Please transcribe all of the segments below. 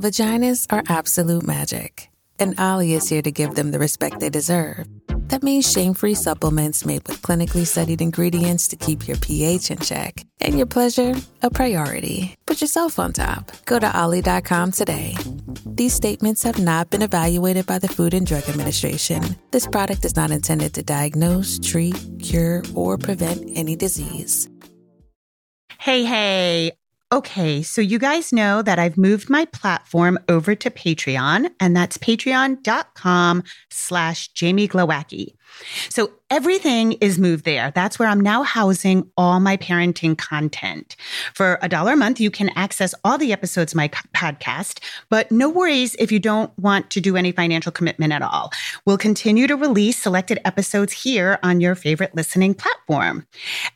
Vaginas are absolute magic, and Olly is here to give them the respect they deserve. That means shame free supplements made with clinically studied ingredients to keep your pH in check and your pleasure a priority. Put yourself on top. Go to olly.com today. These statements have not been evaluated by the Food and Drug Administration. This product is not intended to diagnose, treat, cure, or prevent any disease. Hey, hey. Okay, so you guys know that I've moved my platform over to Patreon, and that's patreon.com slash Jamie Glowacki. So everything is moved there. That's where I'm now housing all my parenting content. For a dollar a month, you can access all the episodes of my podcast, but no worries if you don't want to do any financial commitment at all. We'll continue to release selected episodes here on your favorite listening platform.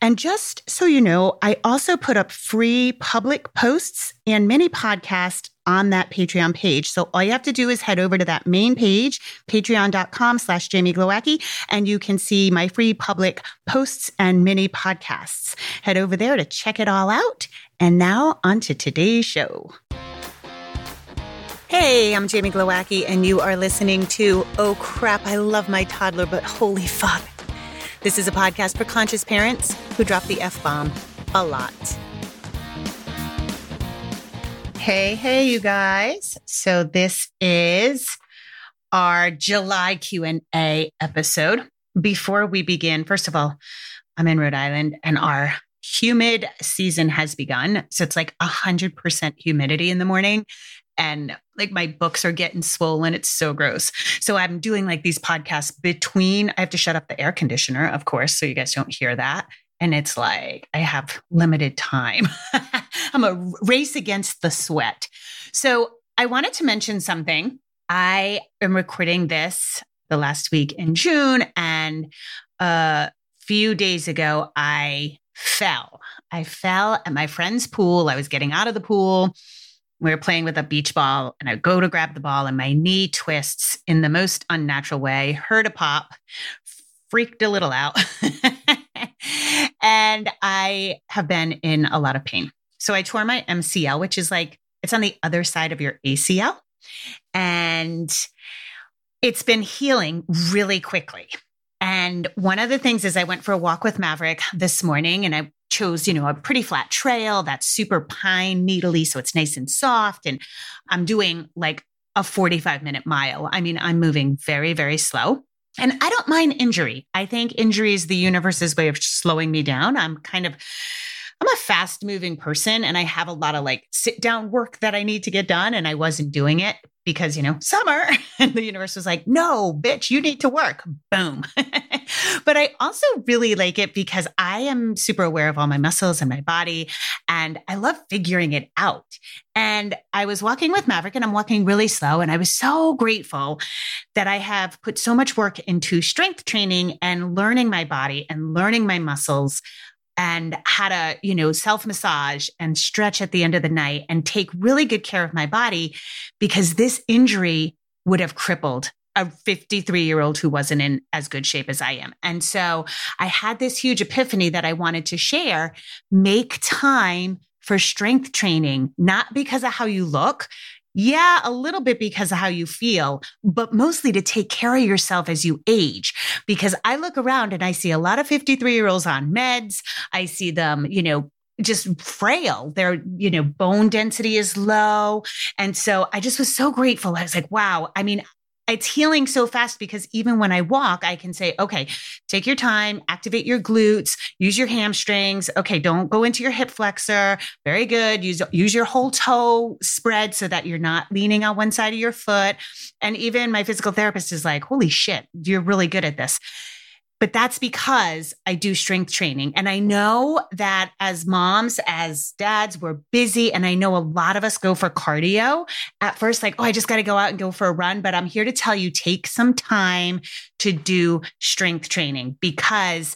And just so you know, I also put up free public posts and mini podcasts on that Patreon page. So all you have to do is head over to that main page, patreon.com slash Jamie Glowacki, and you can see my free public posts and mini podcasts. Head over there to check it all out. And now on to today's show. Hey, I'm Jamie Glowacki, and you are listening to Oh Crap, I Love My Toddler, but Holy Fuck. This is a podcast for conscious parents who drop the F bomb a lot. Hey, hey, you guys. So this is our July Q&A episode. Before we begin, first of all, I'm in Rhode Island and our humid season has begun. So it's like 100% humidity in the morning and like my books are getting swollen. It's so gross. So I'm doing like these podcasts between, I have to shut up the air conditioner, of course, so you guys don't hear that. And it's like, I have limited time. I'm a race against the sweat. So I wanted to mention something. I am recording this the last week in June, and a few days ago, I fell. I fell at my friend's pool. I was getting out of the pool. We were playing with a beach ball, and I go to grab the ball, and my knee twists in the most unnatural way. Heard a pop, freaked a little out. and I have been in a lot of pain. So I tore my MCL, which is like, it's on the other side of your ACL. And it's been healing really quickly. And one of the things is I went for a walk with Maverick this morning and I chose, you know, a pretty flat trail that's super pine needly. So it's nice and soft. And I'm doing like a 45 minute mile. I mean, I'm moving very, very slow. And I don't mind injury. I think injury is the universe's way of slowing me down. I'm kind of I'm a fast moving person and I have a lot of like sit down work that I need to get done. And I wasn't doing it because, you know, summer. And the universe was like, no, bitch, you need to work. Boom. but I also really like it because I am super aware of all my muscles and my body. And I love figuring it out. And I was walking with Maverick and I'm walking really slow. And I was so grateful that I have put so much work into strength training and learning my body and learning my muscles and how to, you know, self massage and stretch at the end of the night and take really good care of my body because this injury would have crippled a 53 year old who wasn't in as good shape as I am. And so I had this huge epiphany that I wanted to share. Make time for strength training, not because of how you look. Yeah, a little bit because of how you feel, but mostly to take care of yourself as you age. Because I look around and I see a lot of 53 year olds on meds. I see them, you know, just frail. Their, you know, bone density is low. And so I just was so grateful. I was like, wow. I mean, it's healing so fast because even when I walk, I can say, okay, take your time, activate your glutes, use your hamstrings. Okay, don't go into your hip flexor. Very good. Use, use your whole toe spread so that you're not leaning on one side of your foot. And even my physical therapist is like, holy shit, you're really good at this. But that's because I do strength training. And I know that as moms, as dads, we're busy. And I know a lot of us go for cardio at first, like, oh, I just got to go out and go for a run. But I'm here to tell you take some time to do strength training because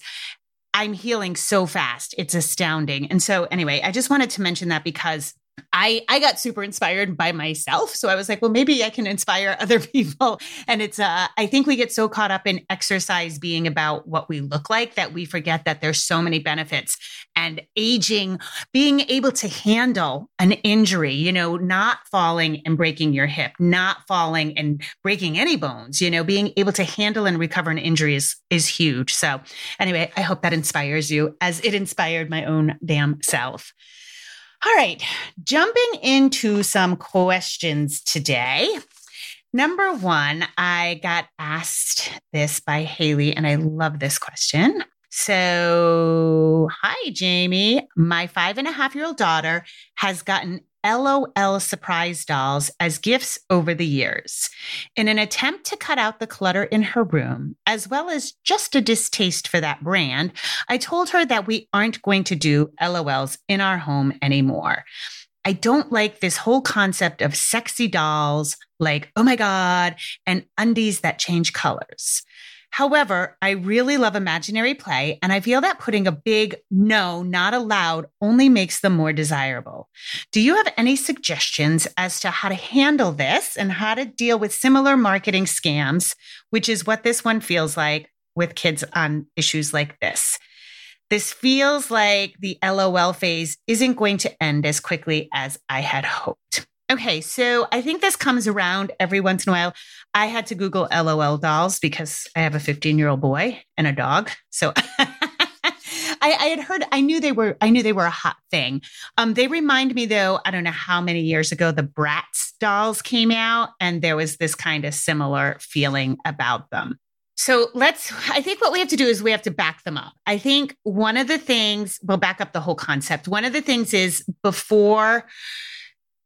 I'm healing so fast. It's astounding. And so, anyway, I just wanted to mention that because I I got super inspired by myself. So I was like, well, maybe I can inspire other people. And it's uh I think we get so caught up in exercise being about what we look like that we forget that there's so many benefits and aging, being able to handle an injury, you know, not falling and breaking your hip, not falling and breaking any bones, you know, being able to handle and recover an injury is is huge. So anyway, I hope that inspires you as it inspired my own damn self. All right, jumping into some questions today. Number one, I got asked this by Haley, and I love this question. So, hi, Jamie. My five and a half year old daughter has gotten LOL surprise dolls as gifts over the years. In an attempt to cut out the clutter in her room, as well as just a distaste for that brand, I told her that we aren't going to do LOLs in our home anymore. I don't like this whole concept of sexy dolls like, oh my God, and undies that change colors. However, I really love imaginary play, and I feel that putting a big no, not allowed only makes them more desirable. Do you have any suggestions as to how to handle this and how to deal with similar marketing scams, which is what this one feels like with kids on issues like this? This feels like the LOL phase isn't going to end as quickly as I had hoped. Okay, so I think this comes around every once in a while. I had to Google LOL dolls because I have a 15 year old boy and a dog. So I, I, had heard, I knew they were, I knew they were a hot thing. Um, they remind me though, I don't know how many years ago the Bratz dolls came out, and there was this kind of similar feeling about them. So let's, I think what we have to do is we have to back them up. I think one of the things, we'll back up the whole concept. One of the things is before,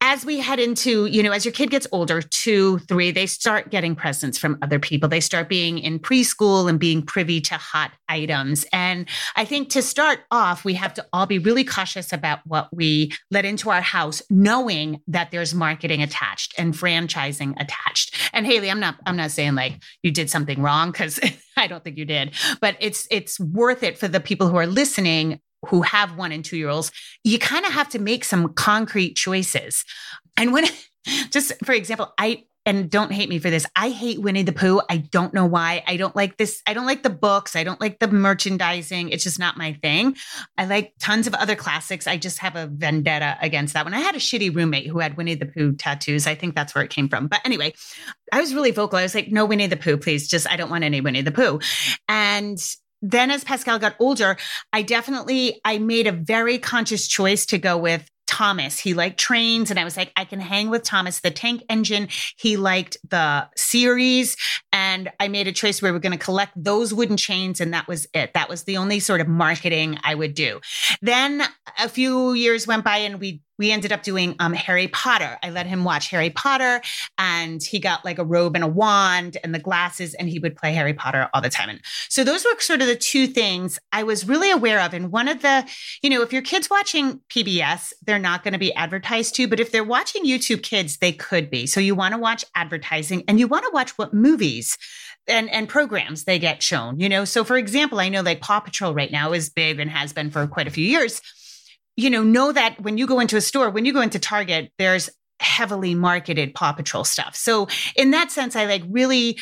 as we head into, you know, as your kid gets older, two, three, they start getting presents from other people. They start being in preschool and being privy to hot items. And I think to start off, we have to all be really cautious about what we let into our house, knowing that there's marketing attached and franchising attached. And Haley, I'm not, I'm not saying like you did something wrong because I don't think you did, but it's it's worth it for the people who are listening who have one and two year olds, you kind of have to make some concrete choices. And when, just for example, I, and don't hate me for this. I hate Winnie the Pooh. I don't know why. I don't like this. I don't like the books. I don't like the merchandising. It's just not my thing. I like tons of other classics. I just have a vendetta against that one. I had a shitty roommate who had Winnie the Pooh tattoos. I think that's where it came from. But anyway, I was really vocal. I was like, no Winnie the Pooh, please. Just, I don't want any Winnie the Pooh. And then as Pascal got older, I definitely I made a very conscious choice to go with Thomas. He liked trains, and I was like, I can hang with Thomas. The tank engine, he liked the series. And I made a choice where we are going to collect those wooden chains, and that was it. That was the only sort of marketing I would do. Then a few years went by, and we we ended up doing um, Harry Potter. I let him watch Harry Potter, and he got like a robe and a wand and the glasses, and he would play Harry Potter all the time. And so those were sort of the two things I was really aware of. And one of the, you know, if your kid's watching PBS, they're not going to be advertised to, but if they're watching YouTube Kids, they could be. So you want to watch advertising, and you want to watch what movies and and programs they get shown. You know, so for example, I know like Paw Patrol right now is big and has been for quite a few years you know, know that when you go into a store, when you go into Target, there's heavily marketed Paw Patrol stuff. So in that sense, I like really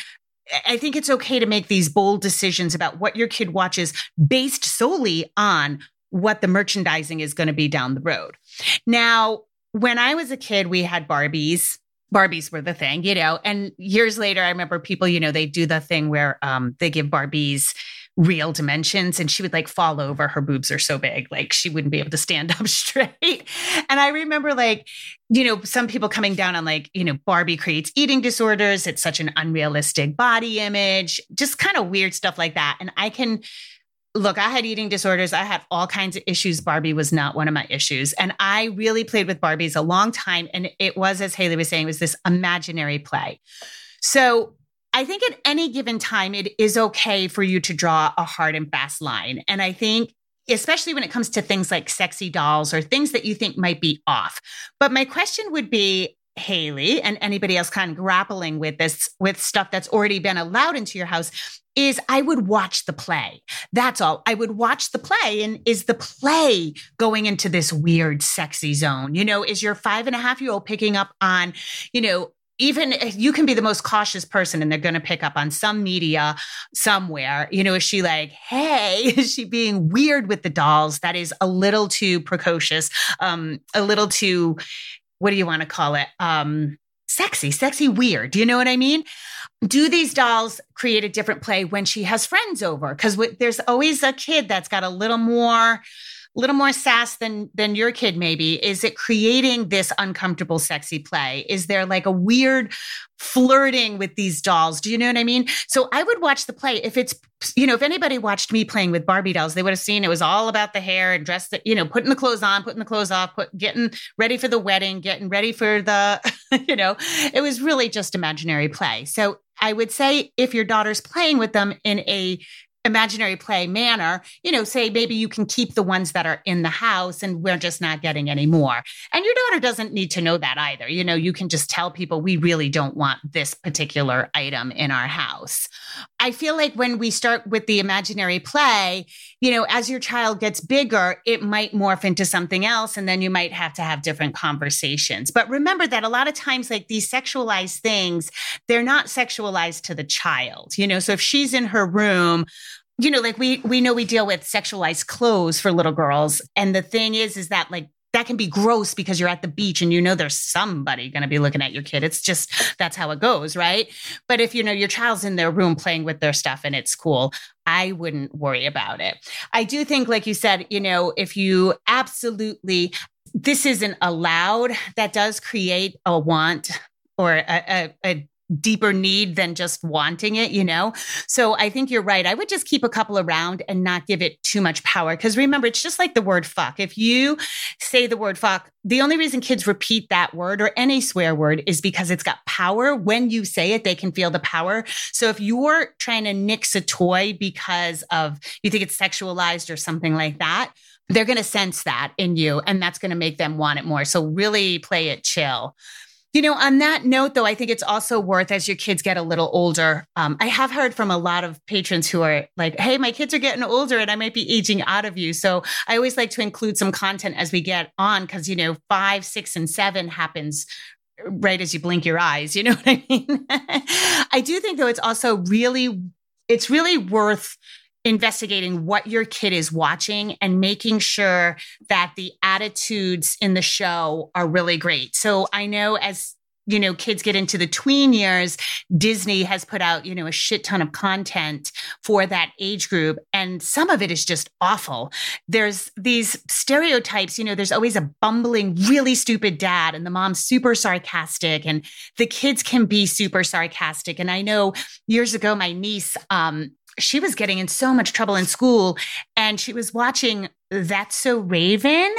I think it's okay to make these bold decisions about what your kid watches based solely on what the merchandising is going to be down the road. Now, when I was a kid, we had Barbies. Barbies were the thing, you know, and years later, I remember people, you know, they do the thing where um, they give Barbies real dimensions and she would like fall over. Her boobs are so big like she wouldn't be able to stand up straight. And i remember like you know some people coming down on like you know barbie creates eating disorders. It's such an unrealistic body image just kind of weird stuff like that. And i can look i had eating disorders. I had all kinds of issues. Barbie was not one of my issues. And i really played with barbies a long time and it was as haley was saying it was this imaginary play. So I think at any given time, it is okay for you to draw a hard and fast line. And I think especially when it comes to things like sexy dolls or things that you think might be off. But my question would be Haley and anybody else kind of grappling with this, with stuff that's already been allowed into your house, is I would watch the play. That's all. I would watch the play. And is the play going into this weird, sexy zone? You know, is your five and a half year old picking up on, you know, even you can be the most cautious person and they're going to pick up on some media somewhere. You know, is she like, hey, is she being weird with the dolls? That is a little too precocious, um, a little too what do you want to call it? Um, sexy, sexy weird. Do you know what I mean? Do these dolls create a different play when she has friends over? Because w- there's always a kid that's got a little more little more sass than than your kid maybe. Is it creating this uncomfortable sexy play? Is there like a weird flirting with these dolls? Do you know what i mean? So i would watch the play. If it's you know if anybody watched me playing with barbie dolls they would have seen it was all about the hair and dress that you know putting the clothes on putting the clothes off put, getting ready for the wedding getting ready for the you know it was really just imaginary play. So I would say if your daughter's playing with them in a imaginary play manner, you know, say maybe you can keep the ones that are in the house and we're just not getting any more. And your daughter doesn't need to know that either. You know, you can just tell people we really don't want this particular item in our house. I feel like when we start with the imaginary play, you know, as your child gets bigger, it might morph into something else and then you might have to have different conversations. But remember that a lot of times like these sexualized things, they're not sexualized to the child. You know, so if she's in her room you know, like we we know we deal with sexualized clothes for little girls, and the thing is, is that like that can be gross because you're at the beach and you know there's somebody going to be looking at your kid. It's just that's how it goes, right? But if you know your child's in their room playing with their stuff and it's cool, I wouldn't worry about it. I do think, like you said, you know, if you absolutely this isn't allowed, that does create a want or a, a, a deeper need than just wanting it, you know? So I think you're right. I would just keep a couple around and not give it too much power. Because remember, it's just like the word fuck. If you say the word fuck, the only reason kids repeat that word or any swear word is because it's got power. When you say it, they can feel the power. So if you're trying to nix a toy because of you think it's sexualized or something like that, they're going to sense that in you and that's going to make them want it more. So really play it chill. You know, on that note, though, I think it's also worth as your kids get a little older. Um, I have heard from a lot of patrons who are like, hey, my kids are getting older and I might be aging out of you. So I always like to include some content as we get on because, you know, five, six, and seven happens right as you blink your eyes. You know what I mean? I do think, though, it's also really, it's really worth investigating what your kid is watching and making sure that the attitudes in the show are really great. So I know as you know, kids get into the tween years, Disney has put out, you know, a shit ton of content for that age group. And some of it is just awful. There's these stereotypes, you know, there's always a bumbling, really stupid dad, and the mom's super sarcastic, and the kids can be super sarcastic. And I know years ago, my niece, um, she was getting in so much trouble in school and she was watching That's So Raven.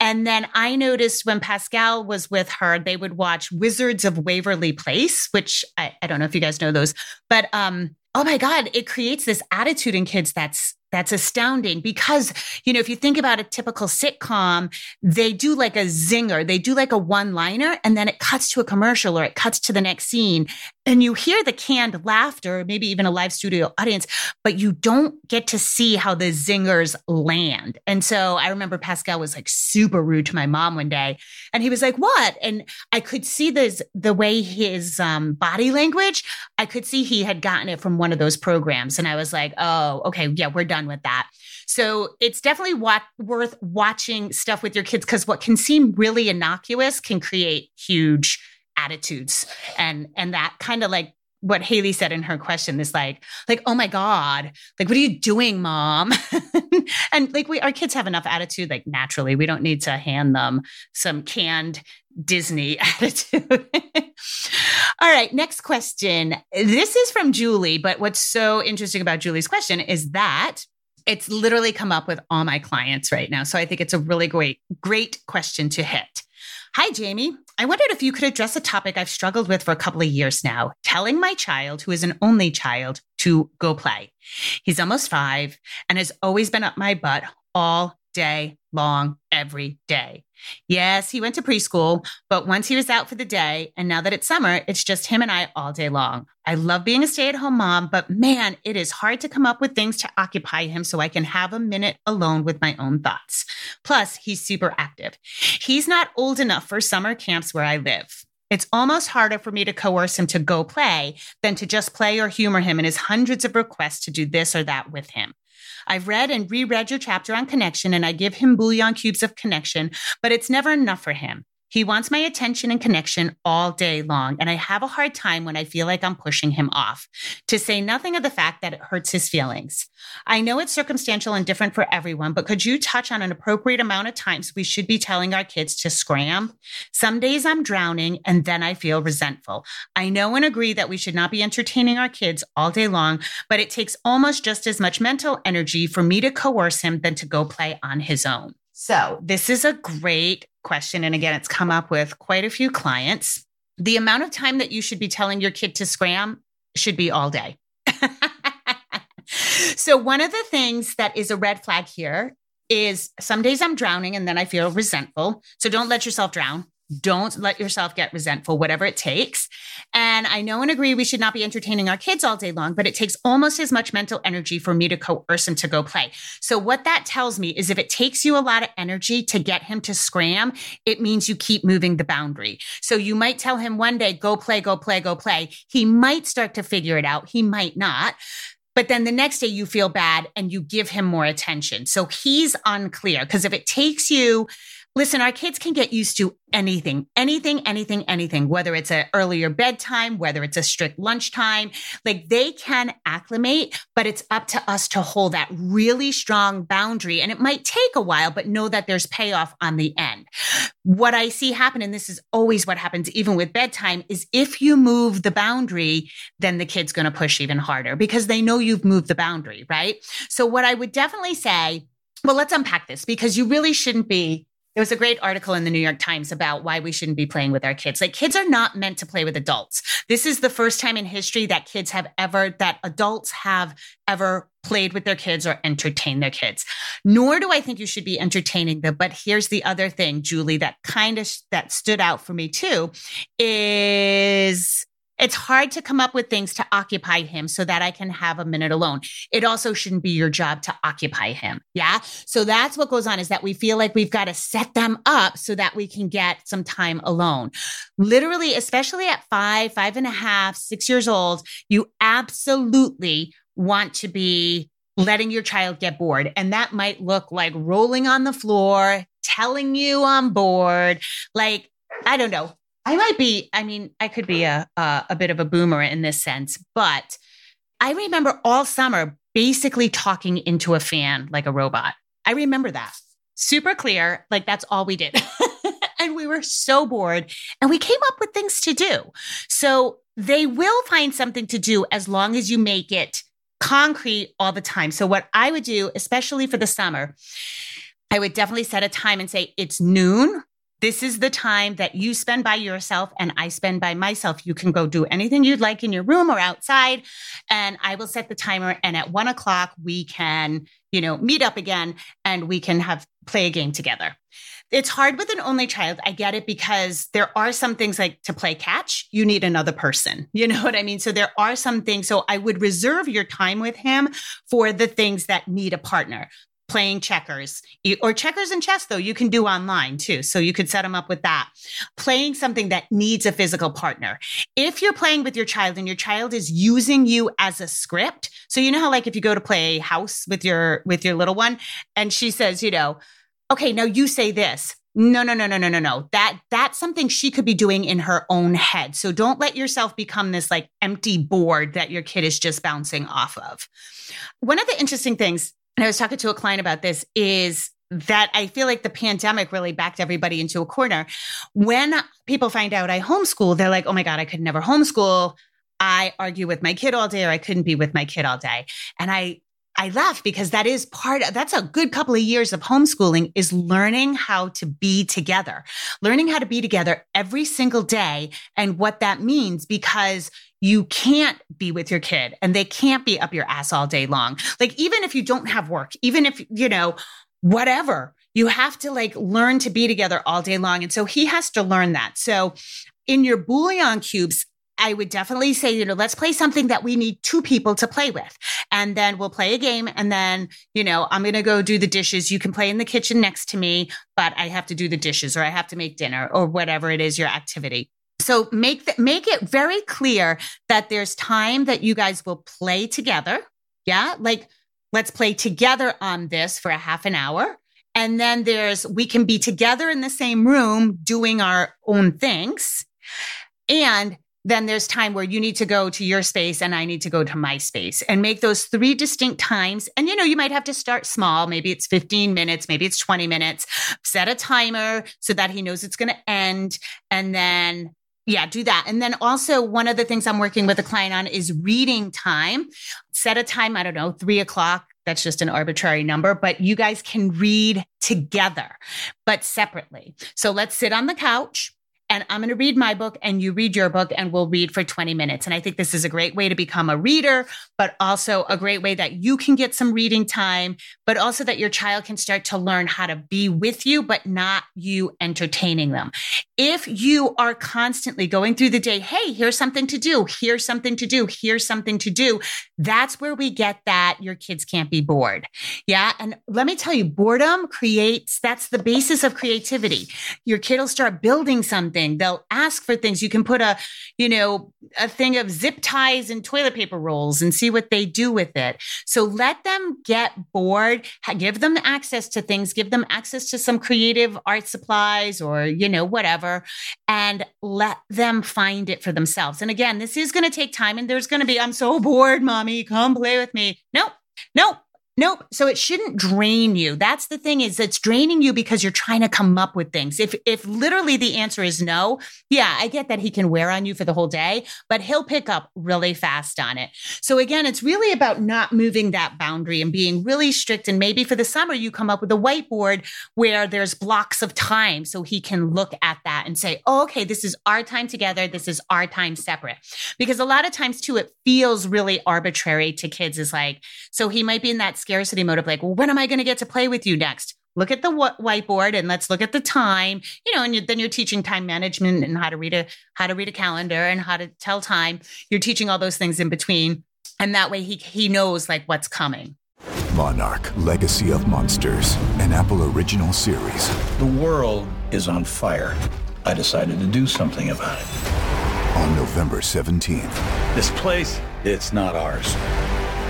And then I noticed when Pascal was with her, they would watch Wizards of Waverly Place, which I, I don't know if you guys know those, but um, oh my God, it creates this attitude in kids that's that's astounding because, you know, if you think about a typical sitcom, they do like a zinger, they do like a one liner, and then it cuts to a commercial or it cuts to the next scene. And you hear the canned laughter, maybe even a live studio audience, but you don't get to see how the zingers land. And so I remember Pascal was like super rude to my mom one day, and he was like, What? And I could see this, the way his um, body language, I could see he had gotten it from one of those programs. And I was like, Oh, okay, yeah, we're done with that. So it's definitely wa- worth watching stuff with your kids because what can seem really innocuous can create huge attitudes and and that kind of like what Haley said in her question is like, like, oh my God, like, what are you doing, mom? and like, we, our kids have enough attitude, like, naturally, we don't need to hand them some canned Disney attitude. All right, next question. This is from Julie, but what's so interesting about Julie's question is that it's literally come up with all my clients right now. So I think it's a really great, great question to hit. Hi, Jamie. I wondered if you could address a topic I've struggled with for a couple of years now telling my child, who is an only child, to go play. He's almost five and has always been up my butt all day long, every day. Yes, he went to preschool, but once he was out for the day, and now that it's summer, it's just him and I all day long. I love being a stay at home mom, but man, it is hard to come up with things to occupy him so I can have a minute alone with my own thoughts. Plus, he's super active. He's not old enough for summer camps where I live. It's almost harder for me to coerce him to go play than to just play or humor him in his hundreds of requests to do this or that with him. I've read and reread your chapter on connection and I give him bouillon cubes of connection, but it's never enough for him. He wants my attention and connection all day long, and I have a hard time when I feel like I'm pushing him off, to say nothing of the fact that it hurts his feelings. I know it's circumstantial and different for everyone, but could you touch on an appropriate amount of times we should be telling our kids to scram? Some days I'm drowning and then I feel resentful. I know and agree that we should not be entertaining our kids all day long, but it takes almost just as much mental energy for me to coerce him than to go play on his own. So, this is a great question. And again, it's come up with quite a few clients. The amount of time that you should be telling your kid to scram should be all day. so, one of the things that is a red flag here is some days I'm drowning and then I feel resentful. So, don't let yourself drown. Don't let yourself get resentful, whatever it takes. And I know and agree we should not be entertaining our kids all day long, but it takes almost as much mental energy for me to coerce him to go play. So, what that tells me is if it takes you a lot of energy to get him to scram, it means you keep moving the boundary. So, you might tell him one day, go play, go play, go play. He might start to figure it out. He might not. But then the next day you feel bad and you give him more attention. So he's unclear because if it takes you Listen, our kids can get used to anything, anything, anything, anything, whether it's an earlier bedtime, whether it's a strict lunchtime, like they can acclimate, but it's up to us to hold that really strong boundary. And it might take a while, but know that there's payoff on the end. What I see happen, and this is always what happens even with bedtime, is if you move the boundary, then the kid's going to push even harder because they know you've moved the boundary, right? So what I would definitely say, well, let's unpack this because you really shouldn't be there was a great article in the New York Times about why we shouldn't be playing with our kids. Like kids are not meant to play with adults. This is the first time in history that kids have ever, that adults have ever played with their kids or entertained their kids. Nor do I think you should be entertaining them. But here's the other thing, Julie, that kind of, that stood out for me too is it's hard to come up with things to occupy him so that I can have a minute alone. It also shouldn't be your job to occupy him. Yeah. So that's what goes on is that we feel like we've got to set them up so that we can get some time alone. Literally, especially at five, five and a half, six years old, you absolutely want to be letting your child get bored. And that might look like rolling on the floor, telling you I'm bored. Like, I don't know, I might be, I mean, I could be a, a, a bit of a boomer in this sense, but I remember all summer basically talking into a fan like a robot. I remember that super clear. Like that's all we did. and we were so bored and we came up with things to do. So they will find something to do as long as you make it concrete all the time. So what I would do, especially for the summer, I would definitely set a time and say it's noon this is the time that you spend by yourself and I spend by myself. You can go do anything you'd like in your room or outside. And I will set the timer. And at one o'clock, we can, you know, meet up again and we can have play a game together. It's hard with an only child. I get it because there are some things like to play catch, you need another person. You know what I mean? So there are some things. So I would reserve your time with him for the things that need a partner playing checkers. Or checkers and chess though you can do online too. So you could set them up with that. Playing something that needs a physical partner. If you're playing with your child and your child is using you as a script so you know how like if you go to play house with your with your little one and she says you know okay now you say this. No no no no no no no. That that's something she could be doing in her own head. So don't let yourself become this like empty board that your kid is just bouncing off of. One of the interesting things and I was talking to a client about this is that I feel like the pandemic really backed everybody into a corner. When people find out I homeschool, they're like, oh my God, I could never homeschool. I argue with my kid all day or I couldn't be with my kid all day. And I I laugh because that is part of, that's a good couple of years of homeschooling is learning how to be together, learning how to be together every single day and what that means because you can't be with your kid and they can't be up your ass all day long. Like, even if you don't have work, even if, you know, whatever, you have to like learn to be together all day long. And so he has to learn that. So in your Bouillon cubes, I would definitely say, you know, let's play something that we need two people to play with. And then we'll play a game. And then, you know, I'm going to go do the dishes. You can play in the kitchen next to me, but I have to do the dishes or I have to make dinner or whatever it is your activity. So make the, make it very clear that there's time that you guys will play together. Yeah. Like let's play together on this for a half an hour. And then there's, we can be together in the same room doing our own things. And then there's time where you need to go to your space and I need to go to my space and make those three distinct times. And you know, you might have to start small. Maybe it's 15 minutes, maybe it's 20 minutes. Set a timer so that he knows it's going to end. And then yeah, do that. And then also one of the things I'm working with a client on is reading time. Set a time, I don't know, three o'clock. That's just an arbitrary number, but you guys can read together, but separately. So let's sit on the couch and I'm going to read my book and you read your book and we'll read for 20 minutes. And I think this is a great way to become a reader, but also a great way that you can get some reading time, but also that your child can start to learn how to be with you, but not you entertaining them. If you are constantly going through the day, hey, here's something to do, here's something to do, here's something to do, that's where we get that your kids can't be bored. Yeah. And let me tell you, boredom creates, that's the basis of creativity. Your kid will start building something They'll ask for things. You can put a, you know, a thing of zip ties and toilet paper rolls and see what they do with it. So let them get bored, give them access to things, give them access to some creative art supplies or, you know, whatever, and let them find it for themselves. And again, this is going to take time and there's going to be, I'm so bored, mommy, come play with me. Nope. Nope. Nope. So it shouldn't drain you. That's the thing is it's draining you because you're trying to come up with things. If if literally the answer is no, yeah, I get that he can wear on you for the whole day, but he'll pick up really fast on it. So again, it's really about not moving that boundary and being really strict and maybe for the summer you come up with a whiteboard where there's blocks of time so he can look at that and say, oh, "Okay, this is our time together, this is our time separate." Because a lot of times too it feels really arbitrary to kids is like so he might be in that scarcity mode of like, well, when am I going to get to play with you next? Look at the whiteboard and let's look at the time, you know, and you, then you're teaching time management and how to read a, how to read a calendar and how to tell time. You're teaching all those things in between. And that way he, he knows like what's coming. Monarch, Legacy of Monsters, an Apple original series. The world is on fire. I decided to do something about it. On November 17th. This place, it's not ours.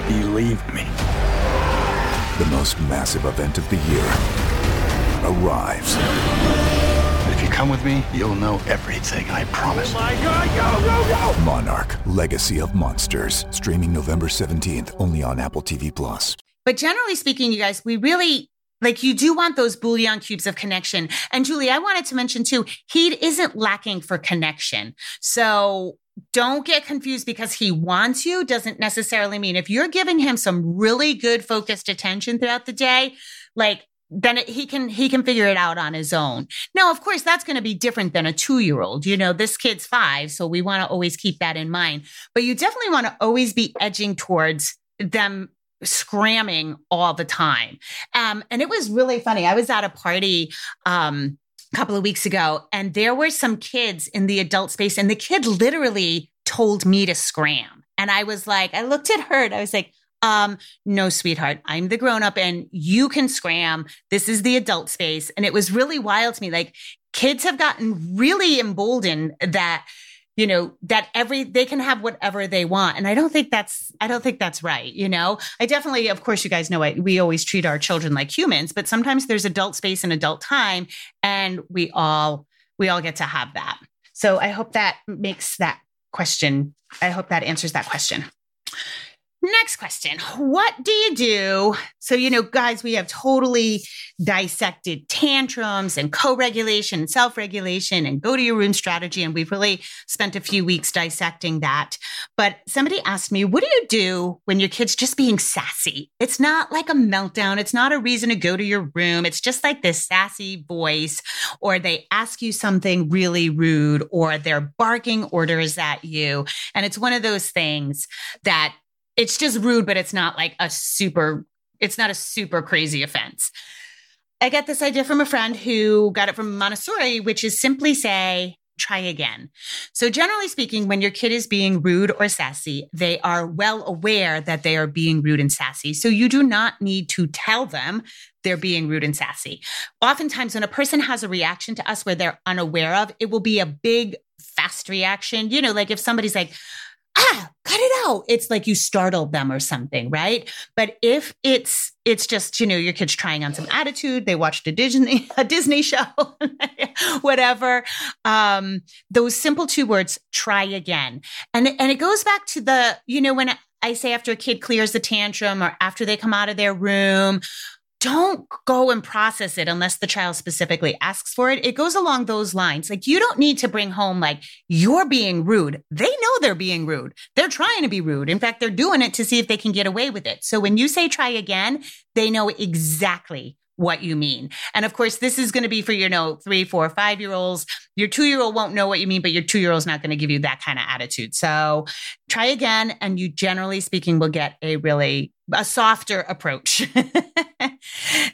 Believe me. The most massive event of the year arrives. If you come with me, you'll know everything, I promise. Oh my god, go, go, go! Monarch, Legacy of Monsters, streaming November 17th, only on Apple TV Plus. But generally speaking, you guys, we really like you do want those Bouillon cubes of connection. And Julie, I wanted to mention too, he isn't lacking for connection. So don't get confused because he wants you doesn't necessarily mean if you're giving him some really good focused attention throughout the day, like then it, he can he can figure it out on his own. Now, of course, that's going to be different than a two year old. You know, this kid's five, so we want to always keep that in mind. But you definitely want to always be edging towards them scramming all the time. Um, and it was really funny. I was at a party um, couple of weeks ago and there were some kids in the adult space and the kid literally told me to scram. And I was like, I looked at her and I was like, um, no, sweetheart, I'm the grown up and you can scram. This is the adult space. And it was really wild to me. Like kids have gotten really emboldened that you know that every they can have whatever they want. And i don't think that's i don't think that's right you know? I definitely of course you guys know I, we always treat our children like humans but sometimes there's adult space and adult time and we all we all get to have that. So i hope that makes that question i hope that answers that question Next question. What do you do? So, you know, guys, we have totally dissected tantrums and co regulation and self regulation and go to your room strategy. And we've really spent a few weeks dissecting that. But somebody asked me, what do you do when your kid's just being sassy? It's not like a meltdown. It's not a reason to go to your room. It's just like this sassy voice, or they ask you something really rude, or they're barking orders at you. And it's one of those things that it's just rude, but it's not like a super, it's not a super crazy offense. I get this idea from a friend who got it from Montessori, which is simply say, try again. So, generally speaking, when your kid is being rude or sassy, they are well aware that they are being rude and sassy. So, you do not need to tell them they're being rude and sassy. Oftentimes, when a person has a reaction to us where they're unaware of, it will be a big, fast reaction. You know, like if somebody's like, ah, cut it out. It's like you startled them or something, right? But if it's it's just, you know, your kid's trying on some attitude, they watched a Disney a Disney show, whatever. Um, those simple two words, try again. And and it goes back to the, you know, when I say after a kid clears the tantrum or after they come out of their room don't go and process it unless the child specifically asks for it. It goes along those lines. Like you don't need to bring home like you're being rude. They know they're being rude. They're trying to be rude. In fact, they're doing it to see if they can get away with it. So when you say try again, they know exactly what you mean. And of course, this is going to be for, you know, three, four, five year olds. Your two year old won't know what you mean, but your two year old's not going to give you that kind of attitude. So try again. And you generally speaking will get a really, a softer approach.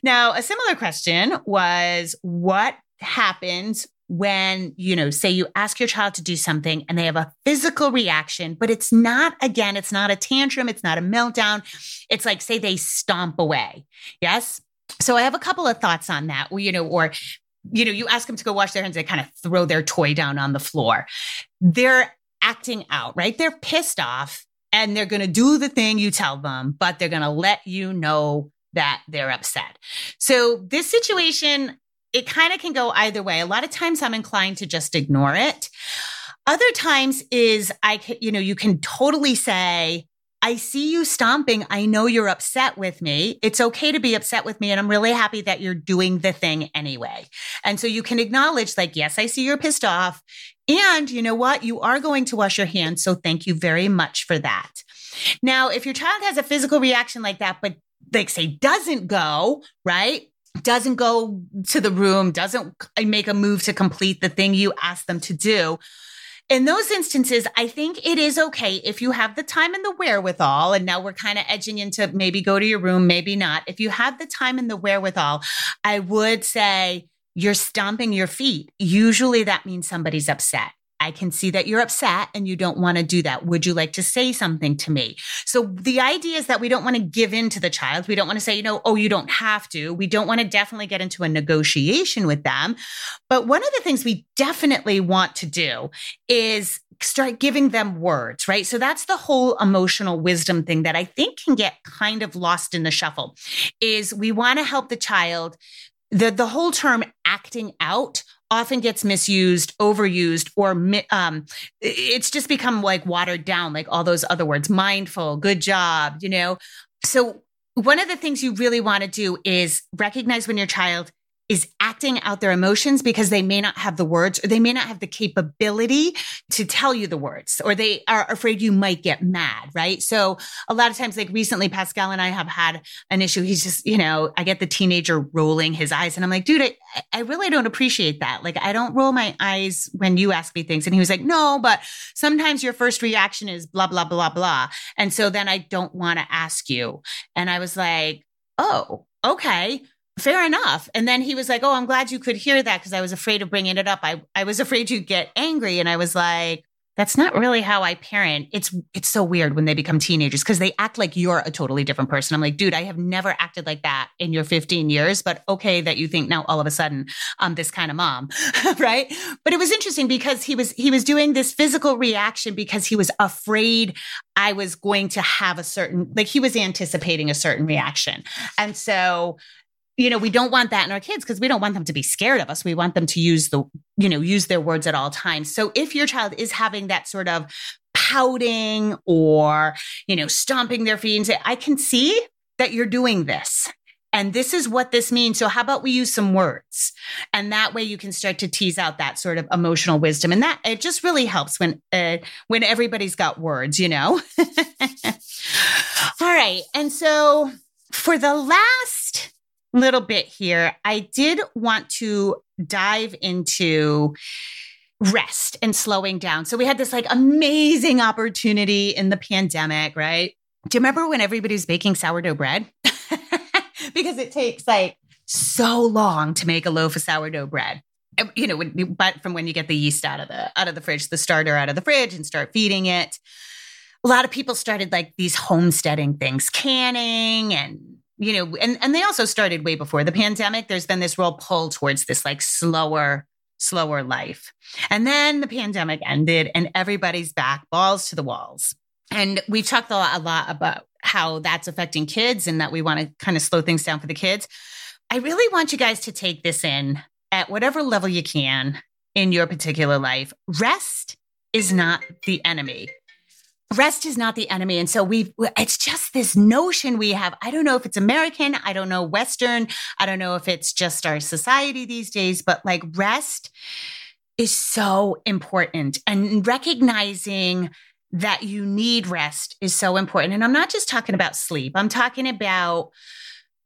now, a similar question was what happens when, you know, say you ask your child to do something and they have a physical reaction, but it's not, again, it's not a tantrum, it's not a meltdown. It's like, say they stomp away. Yes. So I have a couple of thoughts on that, you know, or you know, you ask them to go wash their hands, they kind of throw their toy down on the floor. They're acting out, right? They're pissed off and they're going to do the thing you tell them, but they're going to let you know that they're upset. So this situation, it kind of can go either way. A lot of times I'm inclined to just ignore it. Other times is I can, you know, you can totally say, I see you stomping. I know you're upset with me. It's okay to be upset with me. And I'm really happy that you're doing the thing anyway. And so you can acknowledge, like, yes, I see you're pissed off. And you know what? You are going to wash your hands. So thank you very much for that. Now, if your child has a physical reaction like that, but like say doesn't go, right? Doesn't go to the room, doesn't make a move to complete the thing you asked them to do in those instances, I think it is okay if you have the time and the wherewithal. And now we're kind of edging into maybe go to your room, maybe not. If you have the time and the wherewithal, I would say you're stomping your feet. Usually that means somebody's upset. I can see that you're upset and you don't want to do that. Would you like to say something to me? So the idea is that we don't want to give in to the child. We don't want to say, you know, oh, you don't have to. We don't want to definitely get into a negotiation with them. But one of the things we definitely want to do is start giving them words, right? So that's the whole emotional wisdom thing that I think can get kind of lost in the shuffle is we want to help the child the the whole term acting out often gets misused, overused, or um, it's just become like watered down, like all those other words, mindful, good job, you know? So one of the things you really want to do is recognize when your child is acting out their emotions because they may not have the words or they may not have the capability to tell you the words or they are afraid you might get mad, right? So a lot of times, like recently, Pascal and I have had an issue. He's just, you know, I get the teenager rolling his eyes and I'm like, dude, I, I really don't appreciate that. Like, I don't roll my eyes when you ask me things. And he was like, no, but sometimes your first reaction is blah, blah, blah, blah. And so then I don't want to ask you. And I was like, oh, okay fair enough. And then he was like, Oh, I'm glad you could hear that because I was afraid of bringing it up. I, I was afraid you'd get angry. And I was like, that's not really how I parent. It's it's so weird when they become teenagers because they act like you're a totally different person. I'm like, dude, I have never acted like that in your 15 years, but okay that you think now all of a sudden I'm this kind of mom, right? But it was interesting because he was he was doing this physical reaction because he was afraid I was going to have a certain like he was anticipating a certain reaction. And so you know, we don't want that in our kids because we don't want them to be scared of us. We want them to use the, you know, use their words at all times. So if your child is having that sort of pouting or, you know, stomping their feet and say, I can see that you're doing this. And this is what this means. So how about we use some words? And that way you can start to tease out that sort of emotional wisdom. And that it just really helps when, uh, when everybody's got words, you know? All right. And so for the last little bit here, I did want to dive into rest and slowing down. So we had this like amazing opportunity in the pandemic, right? Do you remember when everybody was baking sourdough bread? because it takes like so long to make a loaf of sourdough bread. You know, but from when you get the yeast out of the out of the fridge, the starter out of the fridge, and start feeding it, a lot of people started like these homesteading things, canning and you know, and and they also started way before the pandemic. There's been this real pull towards this like slower, slower life, and then the pandemic ended, and everybody's back balls to the walls. And we've talked a lot, a lot about how that's affecting kids and that we want to kind of slow things down for the kids. I really want you guys to take this in at whatever level you can in your particular life. Rest is not the enemy. Rest is not the enemy. And so we it's just this notion we have. I don't know if it's American, I don't know Western, I don't know if it's just our society these days, but like rest is so important and recognizing that you need rest is so important. And I'm not just talking about sleep, I'm talking about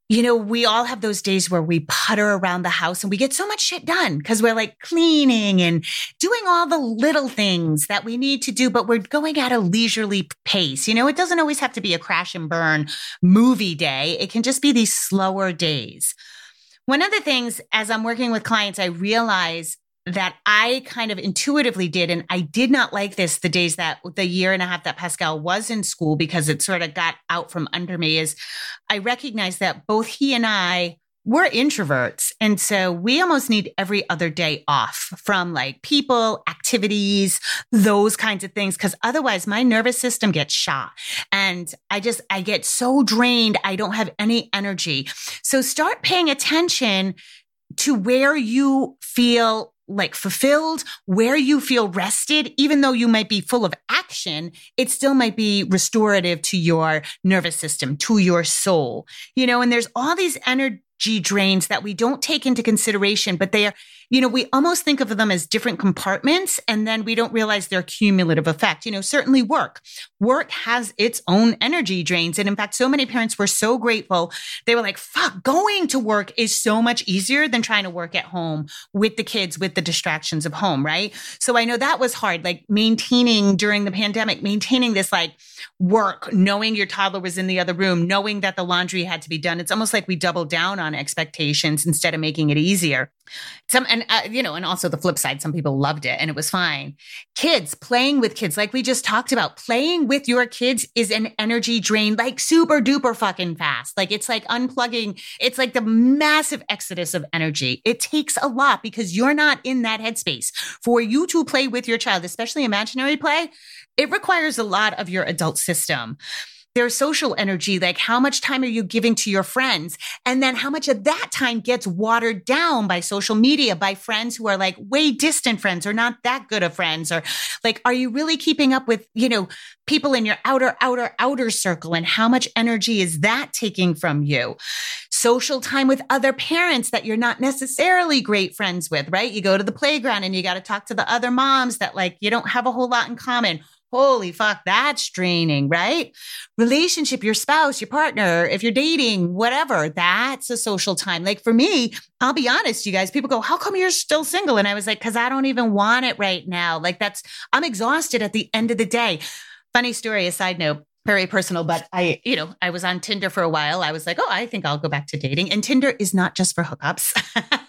you know, we all have those days where we putter around the house and we get so much shit done because we're like cleaning and doing all the little things that we need to do, but we're going at a leisurely pace. You know, it doesn't always have to be a crash and burn movie day. It can just be these slower days. One of the things as I'm working with clients, I realize that I kind of intuitively did. And I did not like this the days that the year and a half that Pascal was in school because it sort of got out from under me is I recognized that both he and I we're introverts. And so we almost need every other day off from like people, activities, those kinds of things. Cause otherwise my nervous system gets shot and I just, I get so drained. I don't have any energy. So start paying attention to where you feel like fulfilled, where you feel rested, even though you might be full of action, it still might be restorative to your nervous system, to your soul, you know, and there's all these energy drains that we don't take into consideration, but they are you know, we almost think of them as different compartments and then we don't realize their cumulative effect. You know, certainly work. Work has its own energy drains. And in fact, so many parents were so grateful. They were like, fuck, going to work is so much easier than trying to work at home with the kids, with the distractions of home, right? So I know that was hard, like maintaining during the pandemic, maintaining this like work, knowing your toddler was in the other room, knowing that the laundry had to be done. It's almost like we doubled down on expectations instead of making it easier. Some, and uh, you know, and also the flip side, some people loved it and it was fine. Kids playing with kids, like we just talked about, playing with your kids is an energy drain, like super duper fucking fast. Like it's like unplugging. It's like the massive exodus of energy. It takes a lot because you're not in that headspace for you to play with your child, especially imaginary play. It requires a lot of your adult system their social energy, like how much time are you giving to your friends? And then how much of that time gets watered down by social media, by friends who are like way distant friends or not that good of friends? Or like, are you really keeping up with, you know, people in your outer, outer, outer circle? And how much energy is that taking from you? Social time with other parents that you're not necessarily great friends with, right? You go to the playground and you got to talk to the other moms that like you don't have a whole lot in common Holy fuck, that's draining, right? Relationship, your spouse, your partner, if you're dating, whatever, that's a social time. Like for me, I'll be honest, you guys, people go, How come you're still single? And I was like, Because I don't even want it right now. Like that's, I'm exhausted at the end of the day. Funny story, a side note very personal, but I, you know, I was on Tinder for a while. I was like, oh, I think I'll go back to dating. And Tinder is not just for hookups.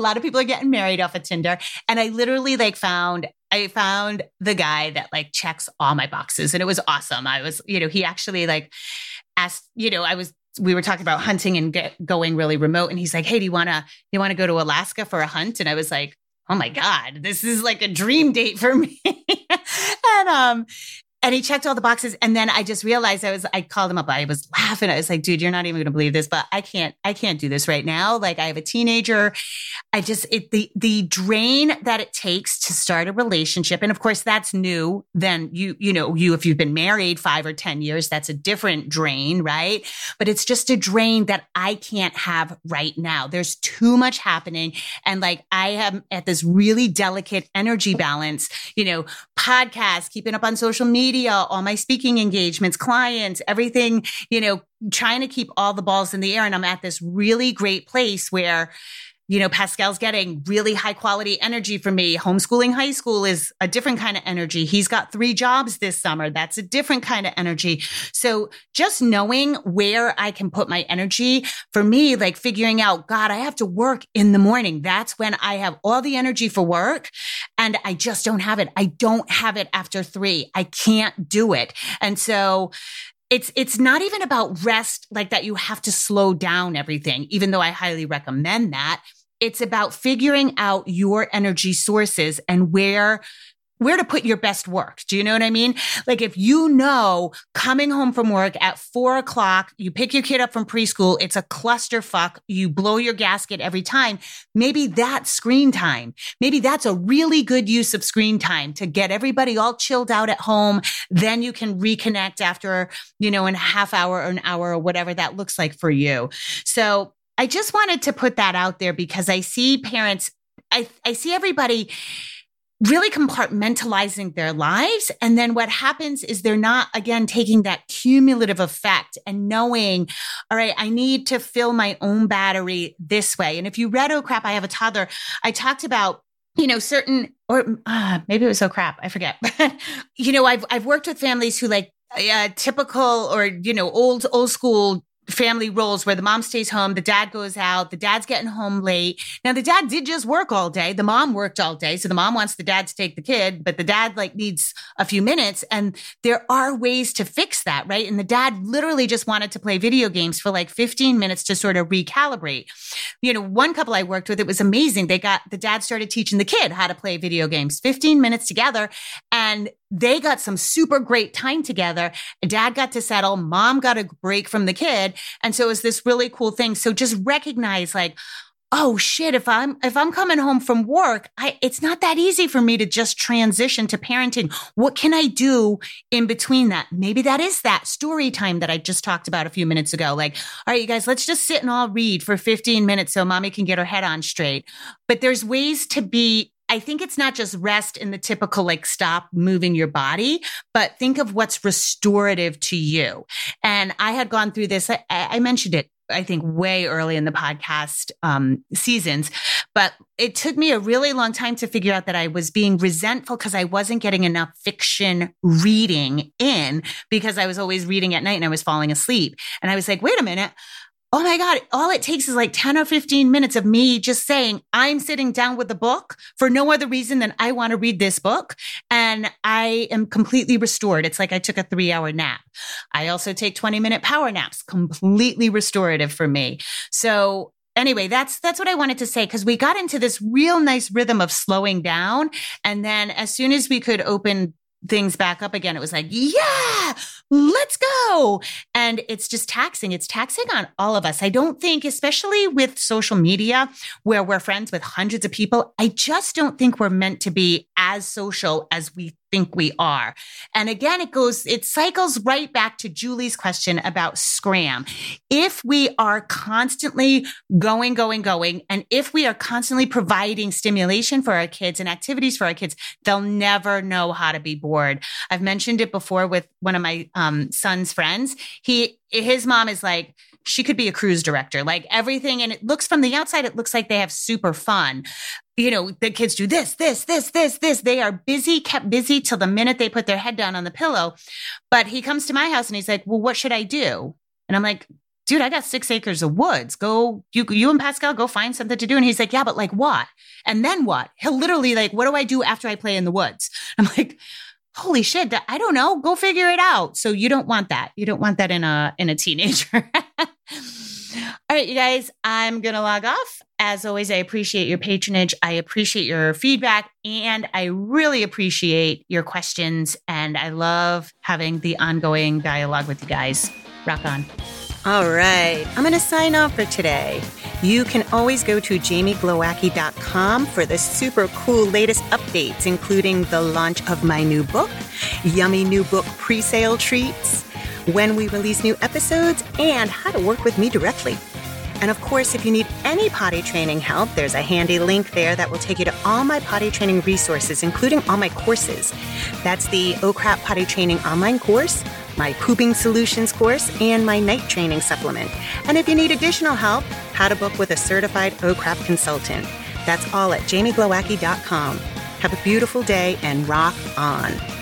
a lot of people are getting married off of Tinder. And I literally like found I found the guy that like checks all my boxes and it was awesome. I was, you know, he actually like asked, you know, I was we were talking about hunting and get, going really remote and he's like, "Hey, do you want to you want to go to Alaska for a hunt?" And I was like, "Oh my god, this is like a dream date for me." and um and he checked all the boxes. And then I just realized I was, I called him up. I was laughing. I was like, dude, you're not even going to believe this, but I can't, I can't do this right now. Like I have a teenager. I just, it, the, the drain that it takes to start a relationship. And of course, that's new Then you, you know, you, if you've been married five or 10 years, that's a different drain, right? But it's just a drain that I can't have right now. There's too much happening. And like I am at this really delicate energy balance, you know, podcast, keeping up on social media, all my speaking engagements, clients, everything, you know, trying to keep all the balls in the air. And I'm at this really great place where, you know, Pascal's getting really high quality energy from me. Homeschooling high school is a different kind of energy. He's got three jobs this summer. That's a different kind of energy. So just knowing where I can put my energy for me, like figuring out, God, I have to work in the morning. That's when I have all the energy for work and I just don't have it. I don't have it after three. I can't do it. And so it's it's not even about rest like that you have to slow down everything even though i highly recommend that it's about figuring out your energy sources and where where to put your best work. Do you know what I mean? Like if you know coming home from work at four o'clock, you pick your kid up from preschool, it's a clusterfuck. You blow your gasket every time. Maybe that's screen time. Maybe that's a really good use of screen time to get everybody all chilled out at home. Then you can reconnect after, you know, in a half hour or an hour or whatever that looks like for you. So I just wanted to put that out there because I see parents, I, I see everybody really compartmentalizing their lives. And then what happens is they're not, again, taking that cumulative effect and knowing, all right, I need to fill my own battery this way. And if you read Oh Crap, I Have a Toddler, I talked about you know certain or uh, maybe it was oh crap i forget you know i've i've worked with families who like uh, typical or you know old old school family roles where the mom stays home, the dad goes out, the dad's getting home late. Now the dad did just work all day. The mom worked all day. So the mom wants the dad to take the kid, but the dad like needs a few minutes. And there are ways to fix that, right? And the dad literally just wanted to play video games for like 15 minutes to sort of recalibrate. You know, one couple I worked with, it was amazing. They got the dad started teaching the kid how to play video games, 15 minutes together. And they got some super great time together. Dad got to settle. Mom got a break from the kid. And so it was this really cool thing. So just recognize like, oh shit, if I'm, if I'm coming home from work, I, it's not that easy for me to just transition to parenting. What can I do in between that? Maybe that is that story time that I just talked about a few minutes ago. Like, all right, you guys, let's just sit and all read for 15 minutes so mommy can get her head on straight. But there's ways to be I think it's not just rest in the typical like stop moving your body, but think of what's restorative to you. And I had gone through this. I, I mentioned it I think way early in the podcast um, seasons, but it took me a really long time to figure out that I was being resentful because I wasn't getting enough fiction reading in because I was always reading at night and I was falling asleep. And I was like, wait a minute, Oh my God. All it takes is like 10 or 15 minutes of me just saying, I'm sitting down with the book for no other reason than I want to read this book. And I am completely restored. It's like I took a three hour nap. I also take 20 minute power naps, completely restorative for me. So anyway, that's that's what I wanted to say because we got into this real nice rhythm of slowing down, and then as soon as we could open things back up again, it was like, yeah, let's go. And it's just taxing. It's taxing on all of us. I don't think, especially with social media where we're friends with hundreds of people, I just don't think we're meant to be as social as we think we are. And again, it goes, it cycles right back to Julie's question about scram. If we are constantly going, going, going, and if we are constantly providing stimulation for our kids and activities for our kids, they'll never know how to be bored. I've mentioned it before with one of my um, son's friends. He, his mom is like, she could be a cruise director, like everything. And it looks from the outside, it looks like they have super fun. You know, the kids do this, this, this, this, this. They are busy, kept busy till the minute they put their head down on the pillow. But he comes to my house and he's like, well, what should I do? And I'm like, dude, I got six acres of woods. Go, you, you and Pascal, go find something to do. And he's like, yeah, but like what? And then what? He'll literally like, what do I do after I play in the woods? I'm like, holy shit, I don't know. Go figure it out. So you don't want that. You don't want that in a in a teenager. All right, you guys, I'm to log off. As always, I appreciate your patronage. I appreciate your feedback and I really appreciate your questions. And I love having the ongoing dialogue with you guys. Rock on. All right, I'm going to sign off for today. You can always go to jamieglowacki.com for the super cool latest updates, including the launch of my new book, yummy new book pre sale treats, when we release new episodes, and how to work with me directly. And of course, if you need any potty training help, there's a handy link there that will take you to all my potty training resources, including all my courses. That's the oh OCRAP Potty Training online course, my Pooping Solutions course, and my night training supplement. And if you need additional help, how to book with a certified OCRAP consultant. That's all at jamieglowacki.com. Have a beautiful day and rock on.